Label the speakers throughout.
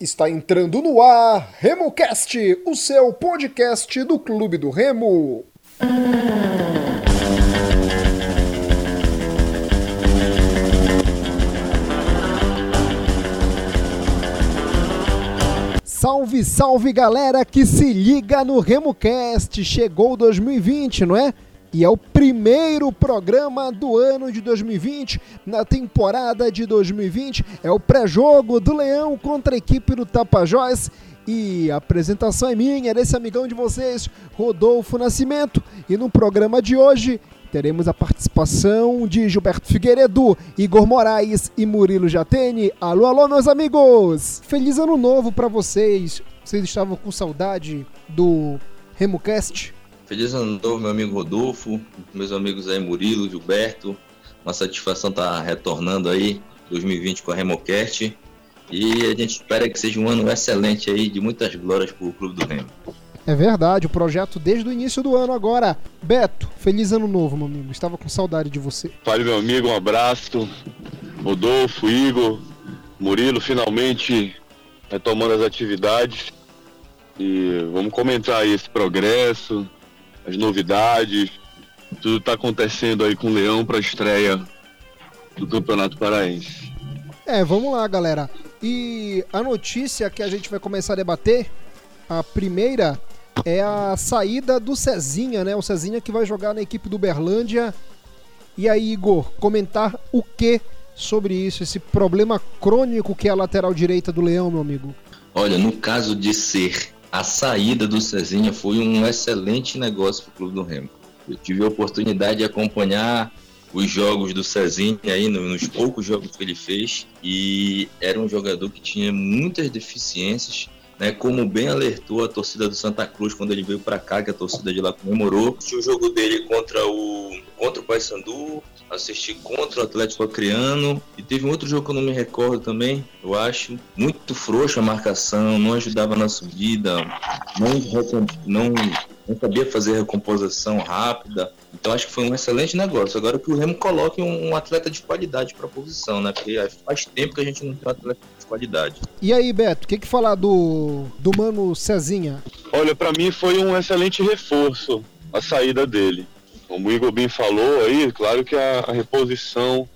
Speaker 1: Está entrando no ar RemoCast, o seu podcast do Clube do Remo. Salve, salve galera que se liga no RemoCast! Chegou 2020, não é? E é o primeiro programa do ano de 2020, na temporada de 2020. É o pré-jogo do Leão contra a equipe do Tapajós. E a apresentação é minha, desse amigão de vocês, Rodolfo Nascimento. E no programa de hoje teremos a participação de Gilberto Figueiredo, Igor Moraes e Murilo Jatene. Alô, alô, meus amigos! Feliz ano novo para vocês. Vocês estavam com saudade do RemoCast?
Speaker 2: Feliz ano novo, meu amigo Rodolfo, meus amigos aí Murilo, Gilberto. Uma satisfação estar tá retornando aí 2020 com a Remocast. E a gente espera que seja um ano excelente aí, de muitas glórias para o Clube do Remo.
Speaker 1: É verdade, o projeto desde o início do ano agora. Beto, feliz ano novo, meu amigo. Estava com saudade de você.
Speaker 3: Fale, meu amigo, um abraço. Rodolfo, Igor, Murilo, finalmente retomando as atividades. E vamos comentar aí esse progresso, as novidades, tudo está acontecendo aí com o Leão para a estreia do Campeonato Paraense.
Speaker 1: É, vamos lá, galera. E a notícia que a gente vai começar a debater, a primeira é a saída do Cezinha, né? O Cezinha que vai jogar na equipe do Berlândia. E aí, Igor, comentar o que sobre isso, esse problema crônico que é a lateral direita do Leão, meu amigo?
Speaker 2: Olha, no caso de ser a saída do Cezinha foi um excelente negócio para o Clube do Remo. Eu tive a oportunidade de acompanhar os jogos do Cezinha aí, nos poucos jogos que ele fez, e era um jogador que tinha muitas deficiências, né, como bem alertou a torcida do Santa Cruz quando ele veio para cá, que a torcida de lá comemorou. O jogo dele contra o contra o Paysandu, assisti contra o Atlético Acreano e teve um outro jogo que eu não me recordo também, eu acho. Muito frouxa a marcação, não ajudava na subida, não, não, não sabia fazer recomposição rápida. Então acho que foi um excelente negócio. Agora que o Remo coloque um, um atleta de qualidade para a posição, né? Porque faz tempo que a gente não tem um atleta de qualidade.
Speaker 1: E aí, Beto, o que, que falar do, do Mano Cezinha?
Speaker 3: Olha, para mim foi um excelente reforço a saída dele como o Igor bem falou aí, claro que a, a reposição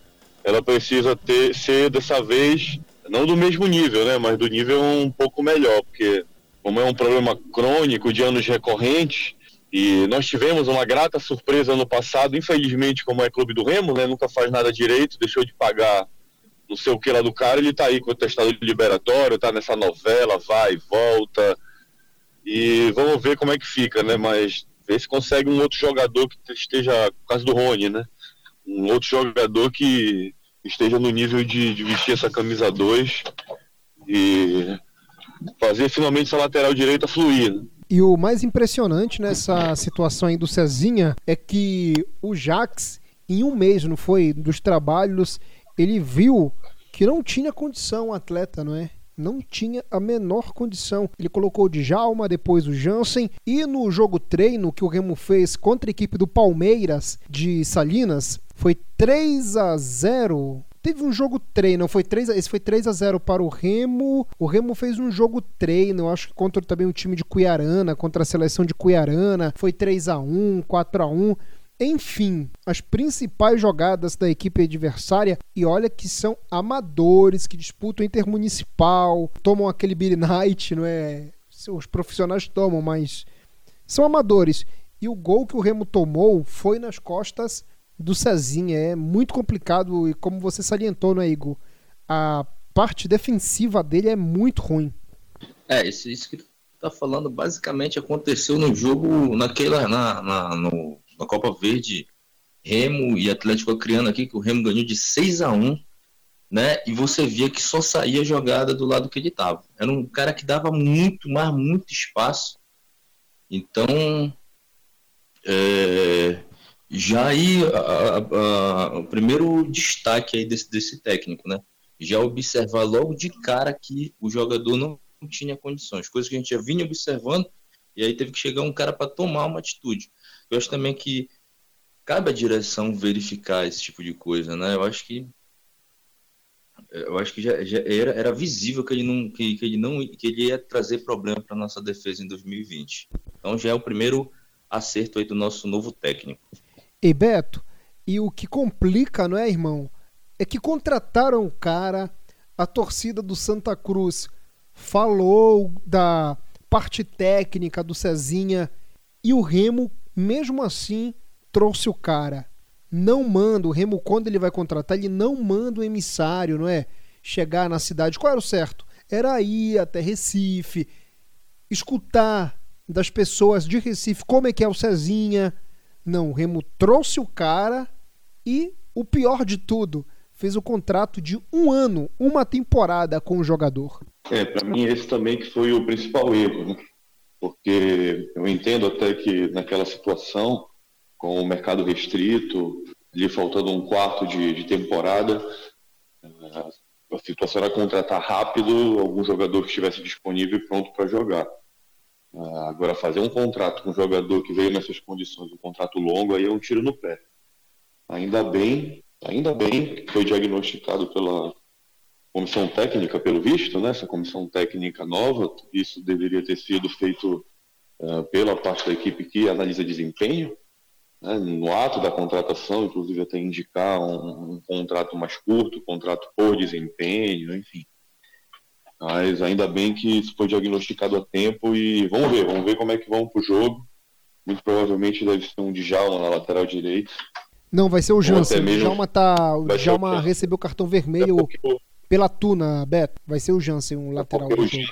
Speaker 3: ela precisa ter, ser dessa vez não do mesmo nível, né, mas do nível um pouco melhor, porque como é um problema crônico de anos recorrentes, e nós tivemos uma grata surpresa no passado, infelizmente, como é Clube do Remo, né, nunca faz nada direito, deixou de pagar não sei o que lá do cara, ele tá aí com o testado liberatório, tá nessa novela, vai volta, e vamos ver como é que fica, né, mas ver se consegue um outro jogador que esteja, por causa do Rony, né? Um outro jogador que esteja no nível de, de vestir essa camisa 2 e fazer finalmente essa lateral direita fluir. Né?
Speaker 1: E o mais impressionante nessa situação aí do Cezinha é que o Jax, em um mês, não foi? Dos trabalhos, ele viu que não tinha condição o atleta, não é? Não tinha a menor condição. Ele colocou o Djalma, depois o Jansen, e no jogo treino que o Remo fez contra a equipe do Palmeiras de Salinas, foi 3 a 0 Teve um jogo treino, foi 3 a, esse foi 3 a 0 para o Remo. O Remo fez um jogo treino, acho que contra também o time de Cuiarana, contra a seleção de Cuiarana, foi 3 a 1, 4 a 1. Enfim, as principais jogadas da equipe adversária, e olha que são amadores que disputam intermunicipal, tomam aquele Billy Knight, não é? Os profissionais tomam, mas são amadores. E o gol que o Remo tomou foi nas costas do Cezinha. É muito complicado e, como você salientou, né, Igor? A parte defensiva dele é muito ruim.
Speaker 2: É, isso, isso que tá falando basicamente aconteceu no jogo, naquela, na, na no na Copa Verde, Remo e Atlético Acreano aqui, que o Remo ganhou de 6 a 1 né? E você via que só saía jogada do lado que ele estava. Era um cara que dava muito, mas muito espaço. Então, é, já aí a, a, a, o primeiro destaque aí desse, desse técnico, né? Já observar logo de cara que o jogador não tinha condições, coisas que a gente já vinha observando, e aí teve que chegar um cara para tomar uma atitude. Eu acho também que cabe à direção verificar esse tipo de coisa, né? Eu acho que eu acho que já, já era, era, visível que ele não que, que, ele não que ele ia trazer problema para nossa defesa em 2020. Então já é o primeiro acerto aí do nosso novo técnico.
Speaker 1: E Beto, e o que complica, não é, irmão? É que contrataram o cara, a torcida do Santa Cruz falou da parte técnica do Cezinha e o Remo, mesmo assim, trouxe o cara não manda, o Remo, quando ele vai contratar, ele não manda o emissário, não é? Chegar na cidade. Qual era o certo? Era ir até Recife, escutar das pessoas de Recife como é que é o Cezinha. Não, o Remo trouxe o cara e, o pior de tudo, fez o contrato de um ano, uma temporada com o jogador.
Speaker 3: É, para mim esse também que foi o principal erro, né? Porque eu entendo até que naquela situação com o mercado restrito, lhe faltando um quarto de, de temporada. A situação era contratar rápido algum jogador que estivesse disponível e pronto para jogar. Agora, fazer um contrato com um jogador que veio nessas condições, um contrato longo, aí é um tiro no pé. Ainda bem, ainda bem que foi diagnosticado pela comissão técnica, pelo visto, né? essa comissão técnica nova, isso deveria ter sido feito uh, pela parte da equipe que analisa desempenho, né, no ato da contratação, inclusive até indicar um, um, contrato mais curto, contrato por desempenho, enfim. Mas ainda bem que isso foi diagnosticado a tempo e vamos ver, vamos ver como é que vão pro jogo. Muito provavelmente deve ser um Djalma na lateral direita.
Speaker 1: Não, vai ser o Jansen. O Djalma, tá, o Djalma recebeu cartão vermelho pela Tuna, Beto. Vai ser o Jansen, um lateral.
Speaker 3: O Jansen,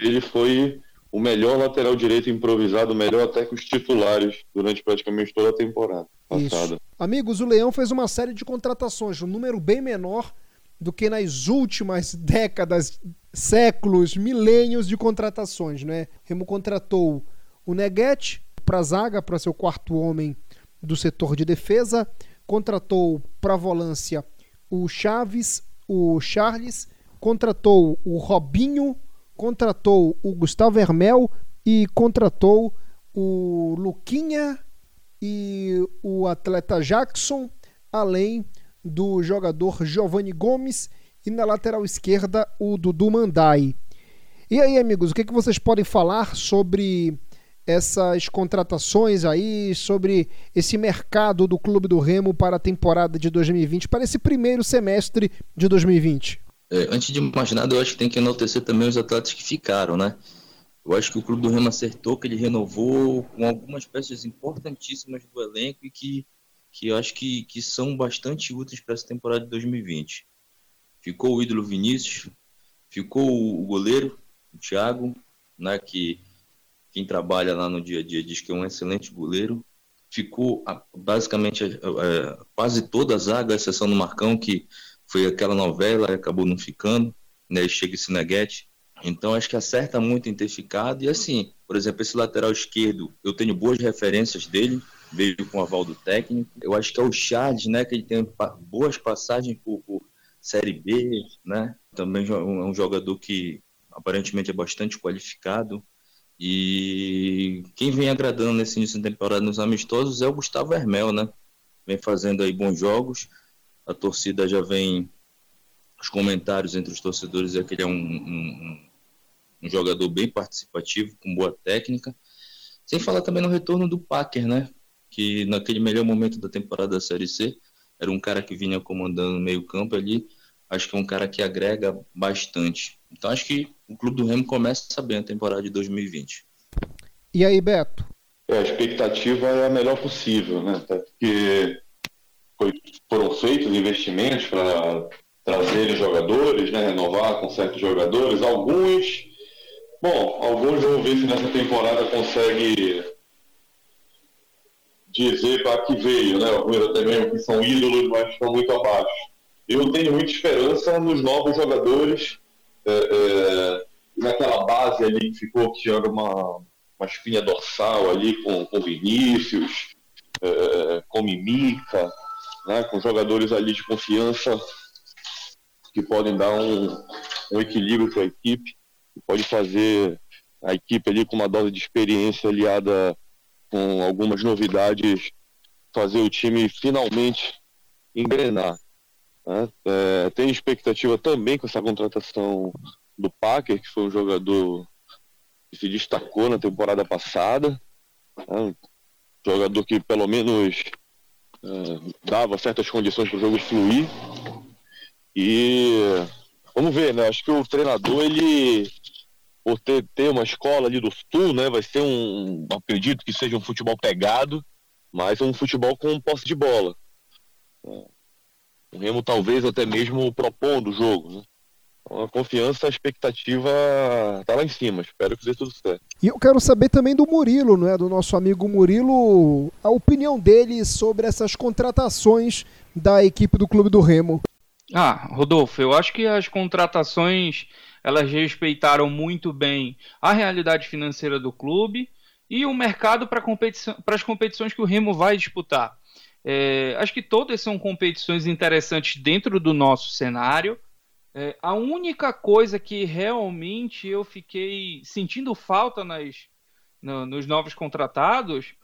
Speaker 3: ele foi o melhor lateral direito improvisado, melhor até que os titulares durante praticamente toda a temporada passada. Isso.
Speaker 1: Amigos, o Leão fez uma série de contratações, um número bem menor do que nas últimas décadas, séculos, milênios de contratações, né? Remo contratou o Neguete para zaga, para ser o quarto homem do setor de defesa, contratou para volância o Chaves, o Charles, contratou o Robinho contratou o Gustavo Hermel e contratou o Luquinha e o atleta Jackson, além do jogador Giovanni Gomes e na lateral esquerda o Dudu Mandai. E aí, amigos, o que, que vocês podem falar sobre essas contratações aí, sobre esse mercado do Clube do Remo para a temporada de 2020, para esse primeiro semestre de 2020?
Speaker 2: É, antes de mais nada, eu acho que tem que enaltecer também os atletas que ficaram, né? Eu acho que o Clube do Remo acertou, que ele renovou com algumas peças importantíssimas do elenco e que, que eu acho que, que são bastante úteis para essa temporada de 2020. Ficou o ídolo Vinícius, ficou o goleiro, o Thiago, né, que quem trabalha lá no dia a dia diz que é um excelente goleiro. Ficou basicamente é, quase toda a zaga, a exceção do Marcão, que foi aquela novela, acabou não ficando, né? Chega esse Neguete. Então acho que acerta muito em ter ficado. E assim, por exemplo, esse lateral esquerdo, eu tenho boas referências dele, veio com o aval do técnico. Eu acho que é o Chad, né? Que ele tem boas passagens por, por Série B, né? Também é um jogador que aparentemente é bastante qualificado. E quem vem agradando nesse início de temporada nos amistosos é o Gustavo Hermel, né? Vem fazendo aí bons jogos a torcida já vem. Os comentários entre os torcedores é que ele é um, um, um jogador bem participativo, com boa técnica. Sem falar também no retorno do Packer, né? Que naquele melhor momento da temporada da Série C, era um cara que vinha comandando meio-campo ali. Acho que é um cara que agrega bastante. Então acho que o Clube do Remo começa bem a temporada de 2020.
Speaker 1: E aí, Beto?
Speaker 3: É, a expectativa é a melhor possível, né? Porque foi, foram feitos investimentos para trazer jogadores, né, renovar com certos jogadores. Alguns, bom, alguns vamos ver se nessa temporada consegue dizer para que veio, né? Alguns até mesmo que são ídolos, mas estão muito abaixo. Eu tenho muita esperança nos novos jogadores, é, é, naquela base ali que ficou, que era uma, uma espinha dorsal ali com, com Vinícius, é, com Mimica, né, com jogadores ali de confiança que podem dar um, um equilíbrio para a equipe, que pode fazer a equipe ali com uma dose de experiência aliada com algumas novidades, fazer o time finalmente engrenar. Né? É, tem expectativa também com essa contratação do Packer, que foi um jogador que se destacou na temporada passada. Né? Um jogador que pelo menos é, dava certas condições para o jogo fluir. E vamos ver, né? Acho que o treinador, ele, por ter, ter uma escola ali do sul, né? Vai ser um. Acredito que seja um futebol pegado, mas um futebol com posse de bola. O Remo talvez até mesmo propondo o jogo, né? Então, a confiança, a expectativa tá lá em cima. Espero que dê tudo certo.
Speaker 1: E eu quero saber também do Murilo, né? Do nosso amigo Murilo, a opinião dele sobre essas contratações da equipe do Clube do Remo.
Speaker 4: Ah, Rodolfo, eu acho que as contratações elas respeitaram muito bem a realidade financeira do clube e o mercado para competição, as competições que o Remo vai disputar. É, acho que todas são competições interessantes dentro do nosso cenário. É, a única coisa que realmente eu fiquei sentindo falta nas, no, nos novos contratados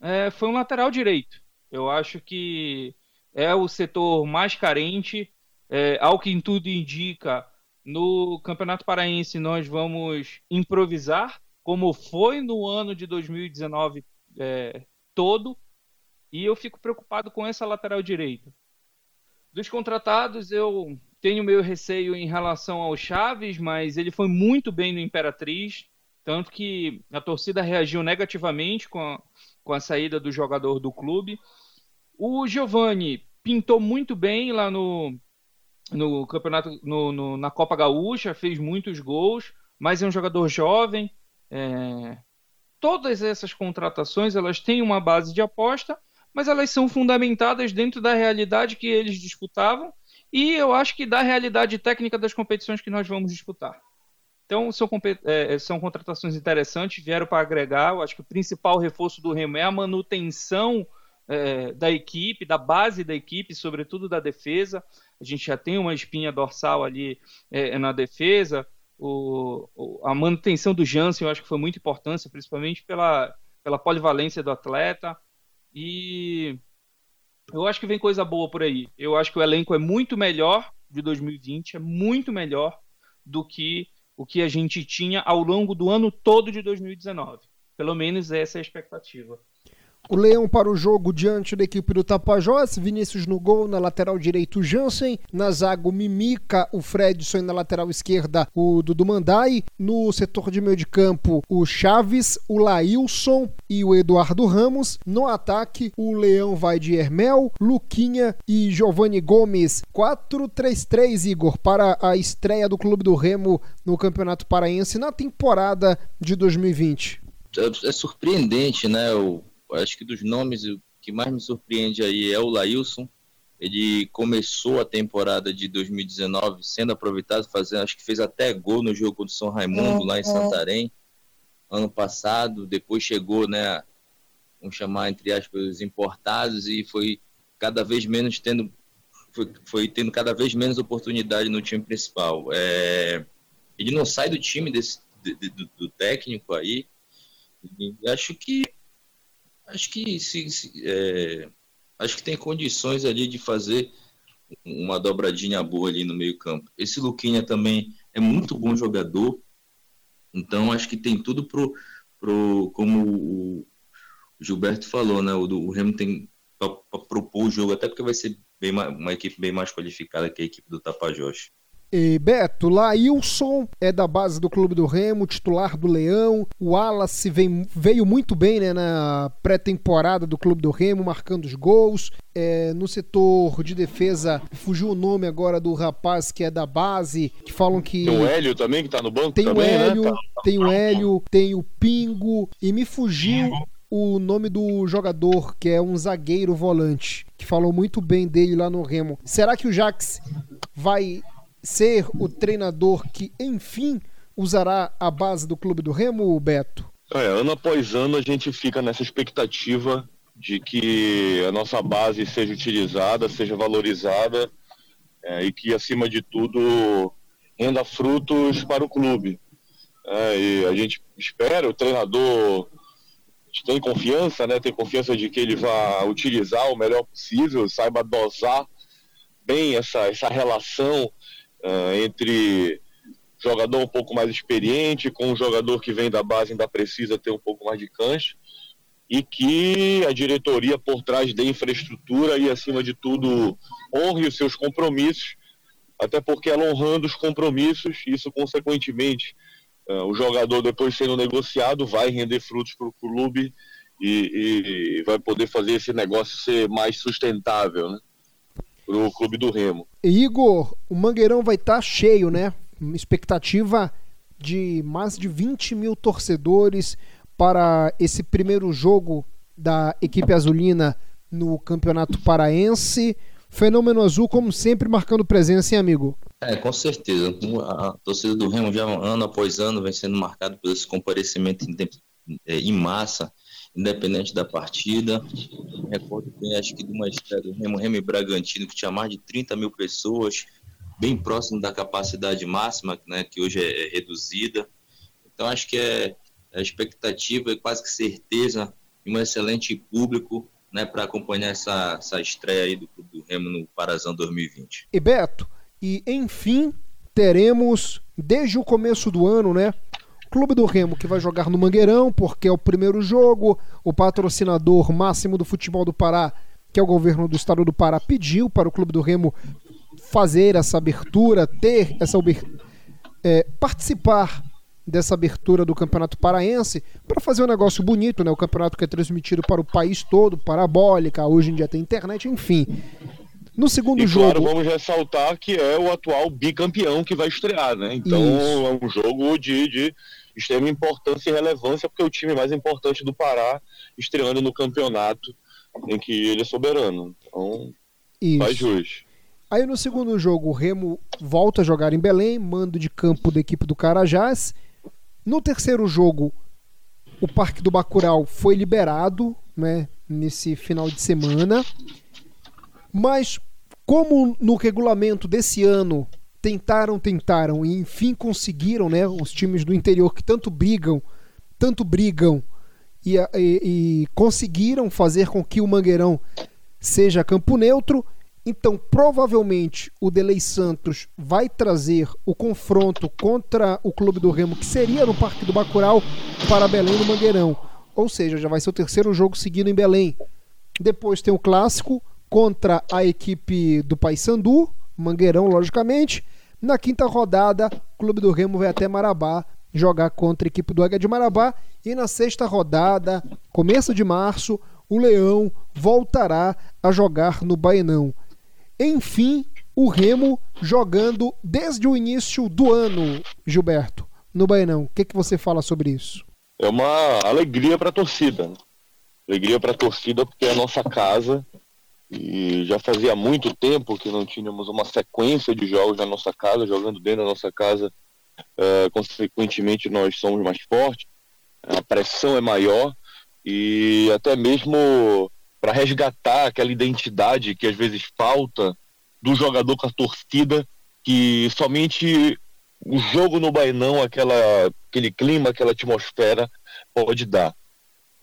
Speaker 4: é, foi um lateral direito. Eu acho que é o setor mais carente. É, ao que tudo indica, no Campeonato Paraense nós vamos improvisar, como foi no ano de 2019 é, todo, e eu fico preocupado com essa lateral direita. Dos contratados, eu tenho meu receio em relação ao Chaves, mas ele foi muito bem no Imperatriz, tanto que a torcida reagiu negativamente com a, com a saída do jogador do clube. O Giovani pintou muito bem lá no, no campeonato, no, no, na Copa Gaúcha, fez muitos gols, mas é um jogador jovem. É... Todas essas contratações elas têm uma base de aposta, mas elas são fundamentadas dentro da realidade que eles disputavam e eu acho que da realidade técnica das competições que nós vamos disputar. Então são, é, são contratações interessantes, vieram para agregar. Eu acho que o principal reforço do Remo é a manutenção é, da equipe, da base da equipe, sobretudo da defesa. A gente já tem uma espinha dorsal ali é, na defesa. O, o, a manutenção do Jansen eu acho que foi muito importante, principalmente pela, pela polivalência do atleta. E eu acho que vem coisa boa por aí. Eu acho que o elenco é muito melhor de 2020, é muito melhor do que o que a gente tinha ao longo do ano todo de 2019. Pelo menos essa é a expectativa.
Speaker 1: O Leão para o jogo diante da equipe do Tapajós, Vinícius no gol, na lateral direito Jansen, na zaga o Mimica, o Fredson e na lateral esquerda o Dudu Mandai, no setor de meio de campo o Chaves, o Lailson e o Eduardo Ramos, no ataque o Leão vai de Hermel, Luquinha e Giovanni Gomes, 4-3-3 Igor, para a estreia do Clube do Remo no Campeonato Paraense na temporada de 2020.
Speaker 2: É, é surpreendente, né, o acho que dos nomes, o que mais me surpreende aí é o Lailson. Ele começou a temporada de 2019 sendo aproveitado, fazendo, acho que fez até gol no jogo contra o São Raimundo, lá em Santarém, ano passado. Depois chegou, né, vamos chamar entre aspas, os importados, e foi cada vez menos tendo foi, foi, tendo cada vez menos oportunidade no time principal. É, ele não sai do time desse, do, do, técnico aí. E acho que acho que se, se é, acho que tem condições ali de fazer uma dobradinha boa ali no meio campo. Esse Luquinha também é muito bom jogador, então acho que tem tudo pro, pro como o Gilberto falou, né? O, o Remo tem para propor o jogo, até porque vai ser bem, uma equipe bem mais qualificada que a equipe do Tapajós.
Speaker 1: E Beto, Lailson é da base do Clube do Remo, titular do Leão. O Wallace vem, veio muito bem né, na pré-temporada do Clube do Remo, marcando os gols. É, no setor de defesa, fugiu o nome agora do rapaz que é da base, que falam que.
Speaker 3: Tem o Hélio também, que tá no banco
Speaker 1: tem
Speaker 3: também,
Speaker 1: o
Speaker 3: né?
Speaker 1: Hélio, né? Tem o Hélio, tem o Pingo, e me fugiu o nome do jogador, que é um zagueiro volante, que falou muito bem dele lá no Remo. Será que o Jax vai ser o treinador que, enfim, usará a base do Clube do Remo, Beto?
Speaker 3: É, ano após ano a gente fica nessa expectativa de que a nossa base seja utilizada, seja valorizada é, e que, acima de tudo, renda frutos para o clube. É, e a gente espera, o treinador tem confiança, né, tem confiança de que ele vai utilizar o melhor possível, saiba dosar bem essa, essa relação uh, entre jogador um pouco mais experiente com um jogador que vem da base ainda precisa ter um pouco mais de cancha e que a diretoria por trás da infraestrutura e acima de tudo honre os seus compromissos até porque ela honrando os compromissos isso consequentemente uh, o jogador depois sendo negociado vai render frutos para o clube e, e, vai poder fazer esse negócio ser mais sustentável né, para o clube do Remo.
Speaker 1: Igor, o Mangueirão vai estar tá cheio, né? Uma expectativa de mais de 20 mil torcedores para esse primeiro jogo da equipe azulina no Campeonato Paraense. Fenômeno Azul, como sempre, marcando presença, hein, amigo?
Speaker 2: É, com certeza. A torcida do Remo já ano após ano vem sendo marcado por esse comparecimento em, é, em massa, independente da partida. Recordo bem, acho que de uma estreia do Remo, Remo Bragantino, que tinha mais de 30 mil pessoas, bem próximo da capacidade máxima, né, que hoje é, é reduzida. Então, acho que é, é expectativa e quase que certeza de um excelente público né, para acompanhar essa, essa estreia aí do do Remo no Parazão 2020.
Speaker 1: E Beto, e enfim, teremos desde o começo do ano, né? Clube do Remo que vai jogar no Mangueirão, porque é o primeiro jogo, o patrocinador máximo do futebol do Pará, que é o governo do estado do Pará, pediu para o Clube do Remo fazer essa abertura, ter essa é, participar dessa abertura do Campeonato Paraense para fazer um negócio bonito, né? O campeonato que é transmitido para o país todo, parabólica, hoje em dia tem internet, enfim. No segundo
Speaker 3: e,
Speaker 1: jogo.
Speaker 3: Claro, vamos ressaltar que é o atual bicampeão que vai estrear, né? Então Isso. é um jogo de, de extrema importância e relevância, porque é o time mais importante do Pará estreando no campeonato em que ele é soberano. Então, Isso. faz jus.
Speaker 1: Aí no segundo jogo, o Remo volta a jogar em Belém, mando de campo da equipe do Carajás. No terceiro jogo, o Parque do Bacurau foi liberado, né, nesse final de semana. Mas como no regulamento desse ano tentaram, tentaram e enfim conseguiram, né, os times do interior que tanto brigam, tanto brigam e, e, e conseguiram fazer com que o Mangueirão seja campo neutro, então, provavelmente, o Delei Santos vai trazer o confronto contra o Clube do Remo, que seria no Parque do Bacurau, para Belém do Mangueirão. Ou seja, já vai ser o terceiro jogo seguido em Belém. Depois tem o clássico contra a equipe do Paysandu, Mangueirão, logicamente. Na quinta rodada, o Clube do Remo vai até Marabá jogar contra a equipe do Águia de Marabá. E na sexta rodada, começo de março, o Leão voltará a jogar no Baenão. Enfim, o Remo jogando desde o início do ano, Gilberto, no Bainão. O que, que você fala sobre isso?
Speaker 3: É uma alegria para a torcida. Né? Alegria para a torcida porque é a nossa casa e já fazia muito tempo que não tínhamos uma sequência de jogos na nossa casa, jogando dentro da nossa casa. Uh, consequentemente, nós somos mais fortes, a pressão é maior e até mesmo para resgatar aquela identidade que às vezes falta do jogador com a torcida, que somente o jogo no Bainão, aquela, aquele clima, aquela atmosfera pode dar.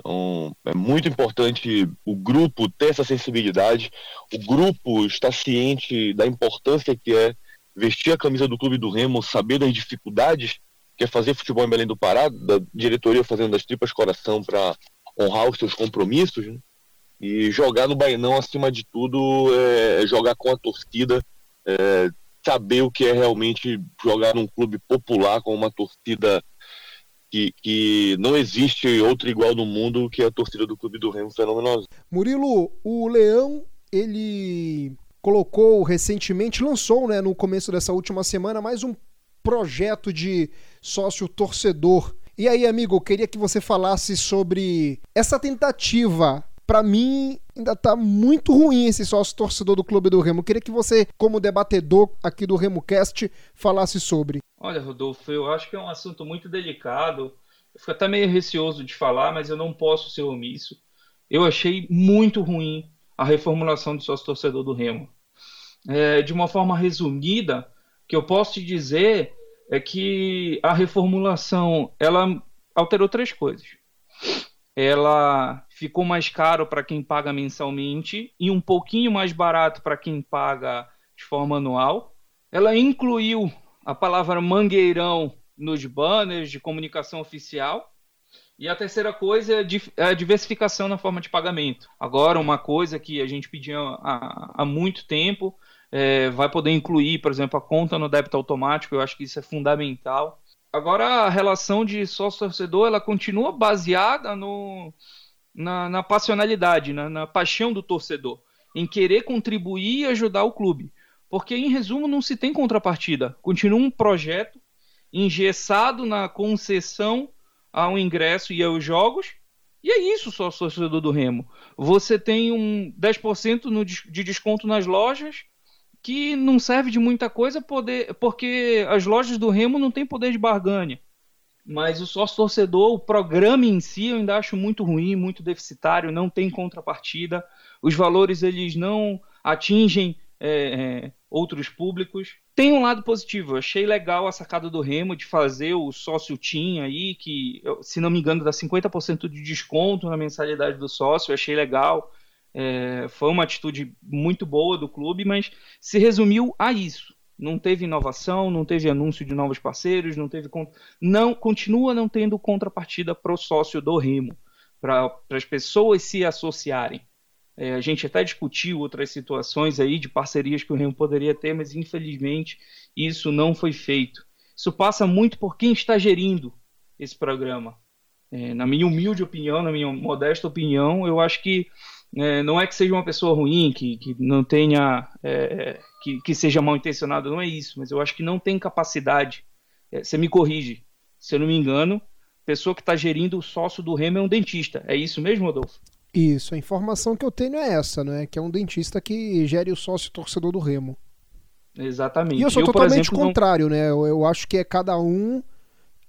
Speaker 3: Então, é muito importante o grupo ter essa sensibilidade, o grupo estar ciente da importância que é vestir a camisa do Clube do Remo, saber das dificuldades que é fazer futebol em Belém do Pará, da diretoria fazendo das tripas coração para honrar os seus compromissos, né? E jogar no Bainão, acima de tudo, é jogar com a torcida, é saber o que é realmente jogar num clube popular com uma torcida que, que não existe outra igual no mundo que a torcida do Clube do Remo Fenômeno.
Speaker 1: Murilo, o Leão, ele colocou recentemente, lançou né, no começo dessa última semana mais um projeto de sócio torcedor. E aí, amigo, eu queria que você falasse sobre essa tentativa para mim ainda tá muito ruim esse sócio torcedor do Clube do Remo. Eu queria que você, como debatedor aqui do RemoCast, falasse sobre.
Speaker 4: Olha, Rodolfo, eu acho que é um assunto muito delicado. Eu fico até meio receoso de falar, mas eu não posso ser omisso. Eu achei muito ruim a reformulação do sócio torcedor do Remo. É, de uma forma resumida, o que eu posso te dizer é que a reformulação ela alterou três coisas. Ela ficou mais caro para quem paga mensalmente e um pouquinho mais barato para quem paga de forma anual. Ela incluiu a palavra mangueirão nos banners de comunicação oficial. E a terceira coisa é a diversificação na forma de pagamento. Agora, uma coisa que a gente pedia há, há muito tempo, é, vai poder incluir, por exemplo, a conta no débito automático, eu acho que isso é fundamental. Agora, a relação de sócio-torcedor, ela continua baseada no, na, na passionalidade, na, na paixão do torcedor, em querer contribuir e ajudar o clube. Porque, em resumo, não se tem contrapartida. Continua um projeto engessado na concessão ao ingresso e aos jogos. E é isso, só torcedor do Remo. Você tem um 10% no, de desconto nas lojas, que não serve de muita coisa, poder, porque as lojas do Remo não têm poder de barganha. Mas o sócio torcedor, o programa em si, eu ainda acho muito ruim, muito deficitário, não tem contrapartida. Os valores eles não atingem é, é, outros públicos. Tem um lado positivo, eu achei legal a sacada do Remo de fazer o sócio TIM aí, que, se não me engano, dá 50% de desconto na mensalidade do sócio, eu achei legal. É, foi uma atitude muito boa do clube, mas se resumiu a isso. Não teve inovação, não teve anúncio de novos parceiros, não teve não continua não tendo contrapartida para o sócio do Remo, para as pessoas se associarem. É, a gente até discutiu outras situações aí de parcerias que o Remo poderia ter, mas infelizmente isso não foi feito. Isso passa muito por quem está gerindo esse programa. É, na minha humilde opinião, na minha modesta opinião, eu acho que é, não é que seja uma pessoa ruim, que, que não tenha. É, que, que, seja mal intencionado, não é isso, mas eu acho que não tem capacidade. É, você me corrige, se eu não me engano, pessoa que está gerindo o sócio do Remo é um dentista. É isso mesmo, Rodolfo?
Speaker 1: Isso, a informação que eu tenho é essa, né? Que é um dentista que gere o sócio torcedor do Remo.
Speaker 4: Exatamente.
Speaker 1: E eu sou eu, totalmente exemplo, contrário, não... né? Eu, eu acho que é cada um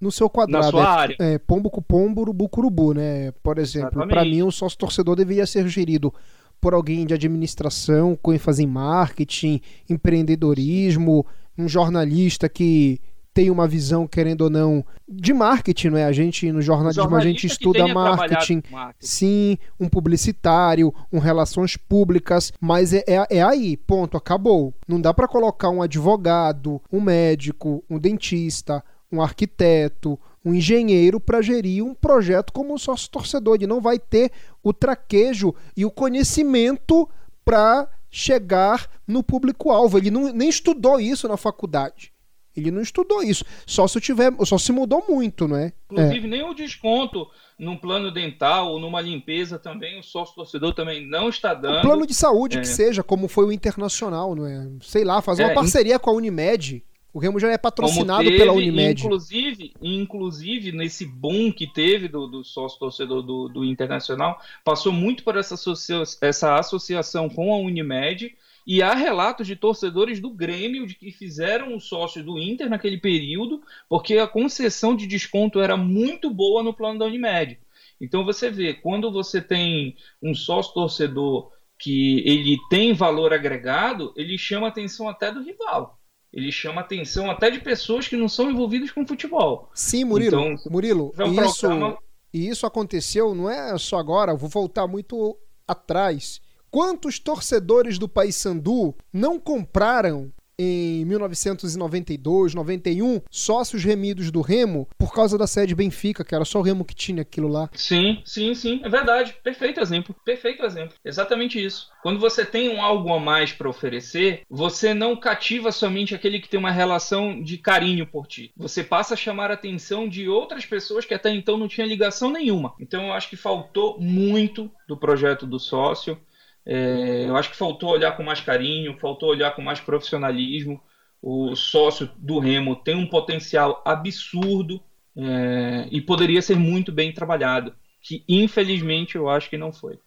Speaker 1: no seu quadrado.
Speaker 4: Na sua é, área.
Speaker 1: É, pombo com pombo, urubu com urubu, né? Por exemplo, para mim o sócio torcedor deveria ser gerido por alguém de administração, com ênfase em marketing, empreendedorismo, um jornalista que tem uma visão, querendo ou não, de marketing, não é? A gente no jornalismo a gente estuda marketing, marketing, sim, um publicitário, um relações públicas, mas é, é, é aí, ponto, acabou. Não dá para colocar um advogado, um médico, um dentista, um arquiteto, um engenheiro para gerir um projeto como sócio torcedor. Ele não vai ter o traquejo e o conhecimento para chegar no público-alvo. Ele não, nem estudou isso na faculdade. Ele não estudou isso. Só se tiver, só se mudou muito, não é?
Speaker 4: Inclusive, é. nem o desconto num plano dental ou numa limpeza também, o sócio torcedor também não está dando.
Speaker 1: O plano de saúde é. que seja, como foi o internacional, não é? Sei lá, fazer uma é, parceria com a Unimed. O Remo já é patrocinado teve, pela Unimed.
Speaker 4: Inclusive, inclusive, nesse boom que teve do, do sócio torcedor do, do, Internacional, passou muito por essa, associa essa associação com a Unimed. E há relatos de torcedores do Grêmio de que fizeram o sócio do Inter naquele período, porque a concessão de desconto era muito boa no plano da Unimed. Então você vê, quando você tem um sócio torcedor que ele tem valor agregado, ele chama a atenção até do rival ele chama atenção até de pessoas que não são envolvidas com futebol.
Speaker 1: Sim, Murilo. Então, Murilo, um isso, programa... e isso aconteceu, não é só agora, vou voltar muito atrás. Quantos torcedores do Paysandu não compraram em 1992, 91, sócios remidos do Remo por causa da sede Benfica, que era só o Remo que tinha aquilo lá.
Speaker 4: Sim, sim, sim, é verdade. Perfeito exemplo, perfeito exemplo. Exatamente isso. Quando você tem um algo a mais para oferecer, você não cativa somente aquele que tem uma relação de carinho por ti. Você passa a chamar a atenção de outras pessoas que até então não tinham ligação nenhuma. Então eu acho que faltou muito do projeto do sócio. É, eu acho que faltou olhar com mais carinho, faltou olhar com mais profissionalismo. O sócio do Remo tem um potencial absurdo é, e poderia ser muito bem trabalhado, que infelizmente eu acho que não foi.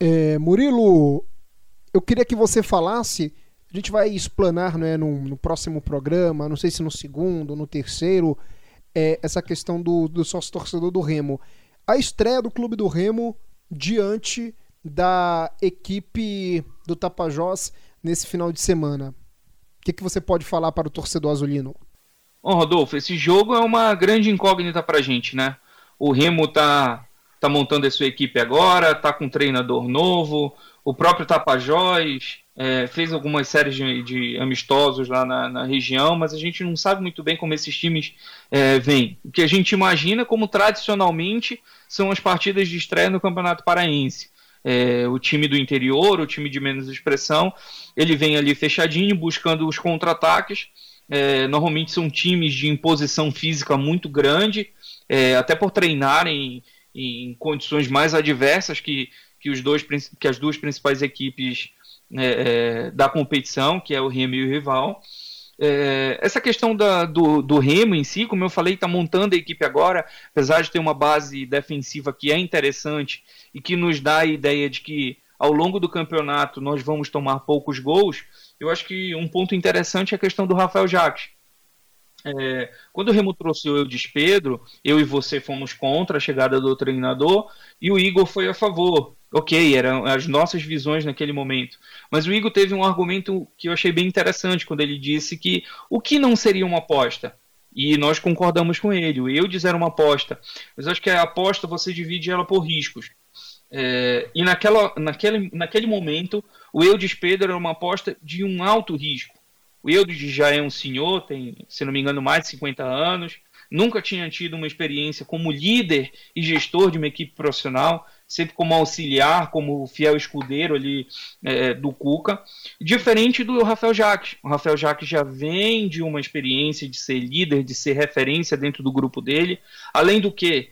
Speaker 1: É, Murilo, eu queria que você falasse. A gente vai explanar né, no, no próximo programa, não sei se no segundo, no terceiro, é, essa questão do, do sócio torcedor do Remo. A estreia do Clube do Remo diante da equipe do Tapajós nesse final de semana. O que, que você pode falar para o torcedor azulino?
Speaker 4: Bom, Rodolfo, esse jogo é uma grande incógnita para a gente, né? O Remo está está montando a sua equipe agora, está com um treinador novo, o próprio Tapajós é, fez algumas séries de, de amistosos lá na, na, região, mas a gente não sabe muito bem como esses times é, vêm. O que a gente imagina como tradicionalmente são as partidas de estreia no Campeonato Paraense. É, o time do interior, o time de menos expressão, ele vem ali fechadinho, buscando os contra-ataques. É, normalmente são times de imposição física muito grande, é, até por treinarem em, em condições mais adversas que, que, os dois, que as duas principais equipes é, é, da competição, que é o Remo e o rival. É, essa questão da, do, do, Remo em si, como eu falei, está montando a equipe agora, apesar de ter uma base defensiva que é interessante e que nos dá a ideia de que ao longo do campeonato nós vamos tomar poucos gols, eu acho que um ponto interessante é a questão do Rafael Jacques. É, quando o Remo trouxe o Eudes Pedro, eu e você fomos contra a chegada do treinador e o Igor foi a favor. Ok, eram as nossas visões naquele momento. Mas o Igor teve um argumento que eu achei bem interessante quando ele disse que o que não seria uma aposta? E nós concordamos com ele. O Eudes era uma aposta. Mas acho que a aposta você divide ela por riscos. É, e naquela, naquele, naquele momento, o Eudes Pedro era uma aposta de um alto risco. O Eudes já é um senhor, tem, se não me engano, mais de 50 anos, nunca tinha tido uma experiência como líder e gestor de uma equipe profissional, sempre como auxiliar, como fiel escudeiro ali é, do Cuca, diferente do Rafael Jacques. O Rafael Jacques já vem de uma experiência de ser líder, de ser referência dentro do grupo dele, além do que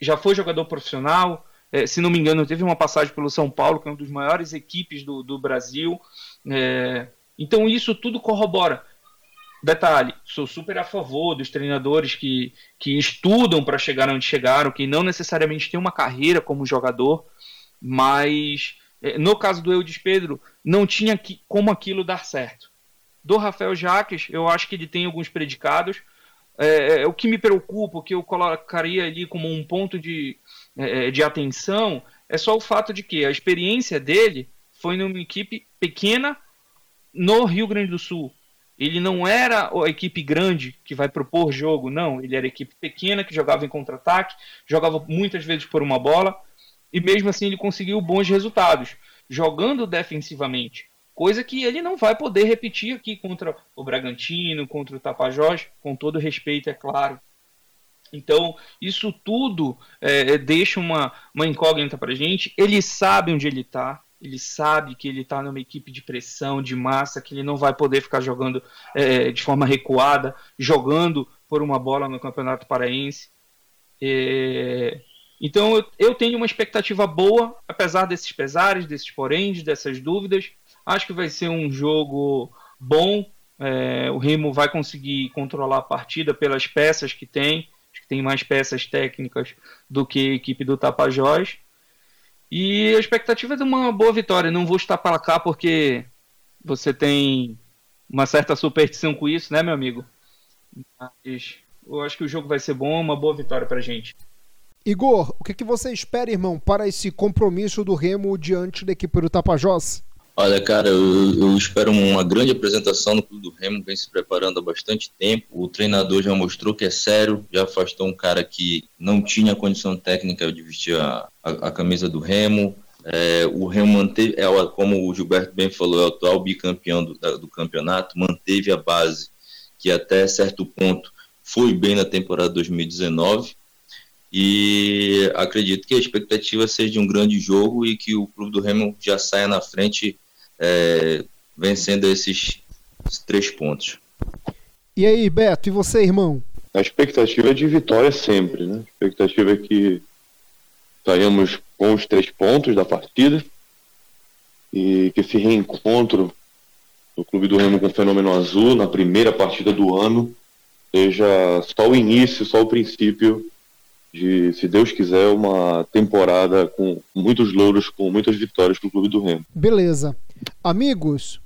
Speaker 4: já foi jogador profissional, é, se não me engano, teve uma passagem pelo São Paulo, que é uma das maiores equipes do, do Brasil. É, então isso tudo corrobora. Detalhe, sou super a favor dos treinadores que, que estudam para chegar onde chegaram, que não necessariamente têm uma carreira como jogador, mas é, no caso do Eudes Pedro, não tinha que, como aquilo dar certo. Do Rafael Jaques, eu acho que ele tem alguns predicados. É, é, o que me preocupa, o que eu colocaria ali como um ponto de, é, é de atenção, é só o fato de que a experiência dele foi numa equipe pequena no Rio Grande do Sul. Ele não era a equipe grande que vai propor jogo, não. Ele era a equipe pequena que jogava em contra-ataque, jogava muitas vezes por uma bola, e mesmo assim ele conseguiu bons resultados, jogando defensivamente. Coisa que ele não vai poder repetir aqui contra o Bragantino, contra o Tapajós, com todo respeito, é claro. Então, isso tudo é, deixa uma, uma incógnita para gente. Ele sabe onde ele está, ele sabe que ele está numa equipe de pressão, de massa, que ele não vai poder ficar jogando é, de forma recuada, jogando por uma bola no Campeonato Paraense. É, então eu, eu, tenho uma expectativa boa, apesar desses pesares, desses poréns, dessas dúvidas. Acho que vai ser um jogo bom. É, o Remo vai conseguir controlar a partida pelas peças que tem. Acho que tem mais peças técnicas do que a equipe do Tapajós. E a expectativa é de uma boa vitória. Não vou estar para cá porque você tem uma certa superstição com isso, né, meu amigo? Mas eu acho que o jogo vai ser bom, uma boa vitória para gente.
Speaker 1: Igor, o que, que você espera, irmão, para esse compromisso do Remo diante da equipe do Tapajós?
Speaker 2: Olha, cara, eu, eu, espero uma grande apresentação no Clube do Remo, vem se preparando há bastante tempo. O treinador já mostrou que é sério, já afastou um cara que não tinha condição técnica de vestir a, a, a camisa do Remo. É, o Remo manteve, é, como o Gilberto bem falou, é o atual bicampeão do, do campeonato, manteve a base que até certo ponto foi bem na temporada 2019 e acredito que a expectativa seja de um grande jogo e que o clube do Remo já saia na frente é, vencendo esses três pontos.
Speaker 1: E aí, Beto, e você, irmão?
Speaker 3: A expectativa é de vitória sempre, né? A expectativa é que saímos com os três pontos da partida e que esse reencontro do Clube do Remo com o Fenômeno Azul na primeira partida do ano seja só o início, só o princípio de, se Deus quiser, uma temporada com muitos louros, com muitas vitórias para o Clube do Remo.
Speaker 1: Beleza. Amigos,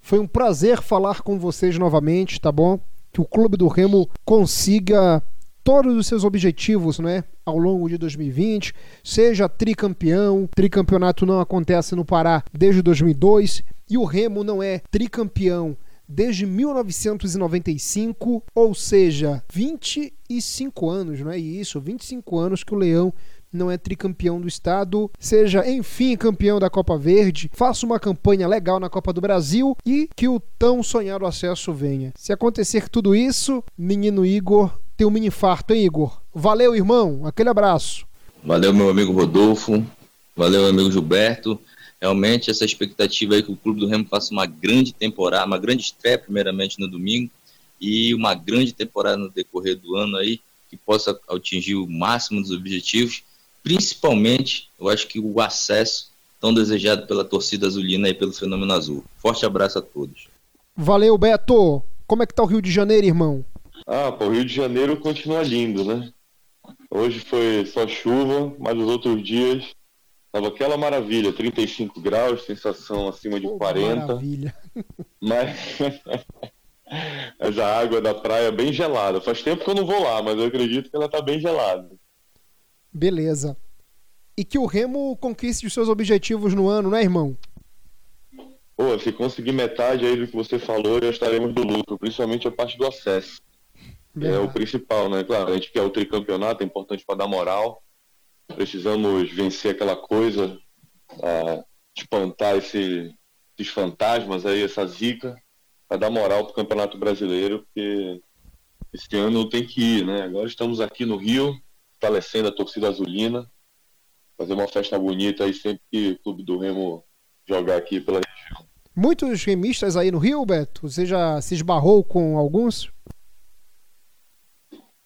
Speaker 1: foi um prazer falar com vocês novamente, tá bom? Que o Clube do Remo consiga todos os seus objetivos, né? Ao longo de 2020, seja tricampeão, tricampeonato não acontece no Pará desde 2002 e o Remo não é tricampeão desde 1995, ou seja, 25 anos, não é isso? 25 anos que o Leão não é tricampeão do estado, seja enfim campeão da Copa Verde, faça uma campanha legal na Copa do Brasil e que o tão sonhado acesso venha. Se acontecer tudo isso, menino Igor tem um mini infarto, hein, Igor? Valeu, irmão. Aquele abraço.
Speaker 2: Valeu, meu amigo Rodolfo. Valeu, meu amigo Gilberto. Realmente, essa expectativa aí que o Clube do Remo faça uma grande temporada, uma grande estreia, primeiramente no domingo, e uma grande temporada no decorrer do ano aí, que possa atingir o máximo dos objetivos principalmente, eu acho que o acesso tão desejado pela torcida azulina e pelo Fenômeno Azul. Forte abraço a todos.
Speaker 1: Valeu, Beto. Como é que tá o Rio de Janeiro, irmão?
Speaker 3: Ah, pô, o Rio de Janeiro continua lindo, né? Hoje foi só chuva, mas os outros dias tava aquela maravilha, 35 graus, sensação acima de oh, 40. Maravilha. Mas... mas a água da praia é bem gelada. Faz tempo que eu não vou lá, mas eu acredito que ela tá bem gelada.
Speaker 1: Beleza. E que o Remo conquiste os seus objetivos no ano, né, irmão?
Speaker 3: Pô, se conseguir metade aí do que você falou, já estaremos do lucro, principalmente a parte do acesso. É o principal, né? Claro, a gente quer o tricampeonato, é importante para dar moral. Precisamos vencer aquela coisa, uh, espantar esse, esses fantasmas aí, essa zica, para dar moral para o Campeonato Brasileiro, porque esse ano tem que ir, né? Agora estamos aqui no Rio, fortalecendo a torcida azulina, fazer uma festa bonita aí sempre que o Clube do Remo jogar aqui pela região.
Speaker 1: Muitos remistas aí no Rio, Beto? Você já se esbarrou com alguns?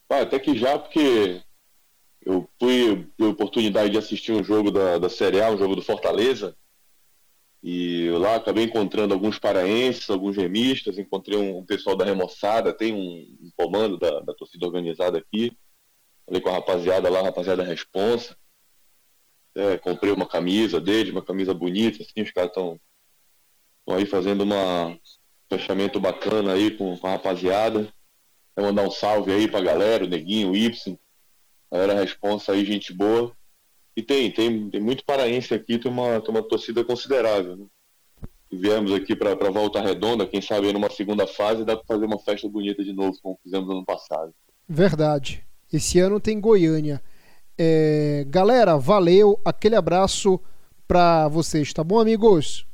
Speaker 3: Ah, até que já, porque eu fui a oportunidade de assistir um jogo da, da Série A, um jogo do Fortaleza, e lá acabei encontrando alguns paraenses, alguns remistas, encontrei um, um pessoal da Remoçada, tem um, um comando da, da torcida organizada aqui, Falei com a rapaziada lá, a rapaziada responsa. É, comprei uma camisa deles, uma camisa bonita, assim, os caras estão aí fazendo uma fechamento bacana aí com, a rapaziada. Vou mandar um salve aí pra galera, o Neguinho, o Y, galera responsa aí, gente boa. E tem, tem, tem muito paraense aqui, tem uma, tem uma torcida considerável, né? viemos aqui para Volta Redonda, quem sabe numa segunda fase dá para fazer uma festa bonita de novo, como fizemos ano passado.
Speaker 1: Verdade. Esse ano tem Goiânia. É, galera, valeu. Aquele abraço para vocês, tá bom, amigos?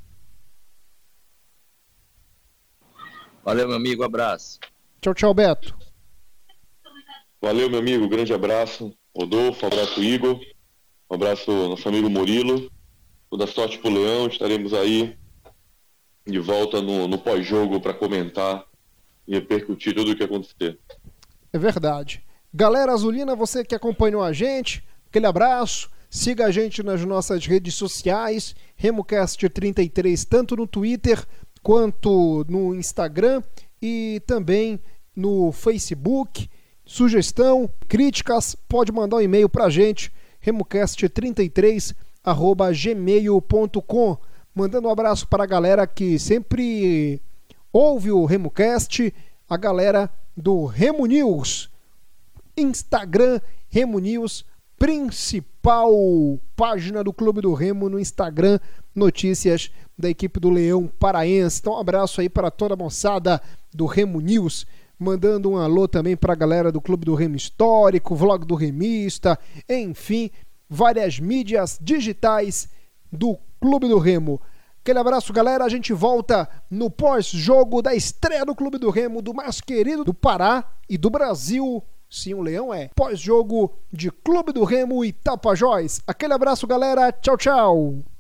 Speaker 2: Valeu, meu amigo. Abraço.
Speaker 1: Tchau, tchau, Beto.
Speaker 3: Valeu, meu amigo. Grande abraço. Rodolfo, abraço, Igor. Um abraço, nosso amigo Murilo. Toda sorte pro Leão. Estaremos aí de volta no, no pós-jogo para comentar e repercutir tudo o que acontecer.
Speaker 1: É verdade. Galera Azulina, você que acompanhou a gente, aquele abraço. Siga a gente nas nossas redes sociais, RemoCast33, tanto no Twitter quanto no Instagram e também no Facebook. Sugestão, críticas, pode mandar um e-mail para a gente, remocast33@gmail.com. Mandando um abraço para a galera que sempre ouve o RemoCast, a galera do Remo News Instagram Remo News, principal página do Clube do Remo no Instagram, notícias da equipe do Leão Paraense. Então, um abraço aí para toda a moçada do Remo News. Mandando um alô também para a galera do Clube do Remo Histórico, Vlog do Remista, enfim, várias mídias digitais do Clube do Remo. Aquele abraço, galera. A gente volta no pós-jogo da estreia do Clube do Remo, do mais querido do Pará e do Brasil, Sim, o Leão é. Pós-jogo de Clube do Remo e Tapajós. Aquele abraço, galera. Tchau, tchau.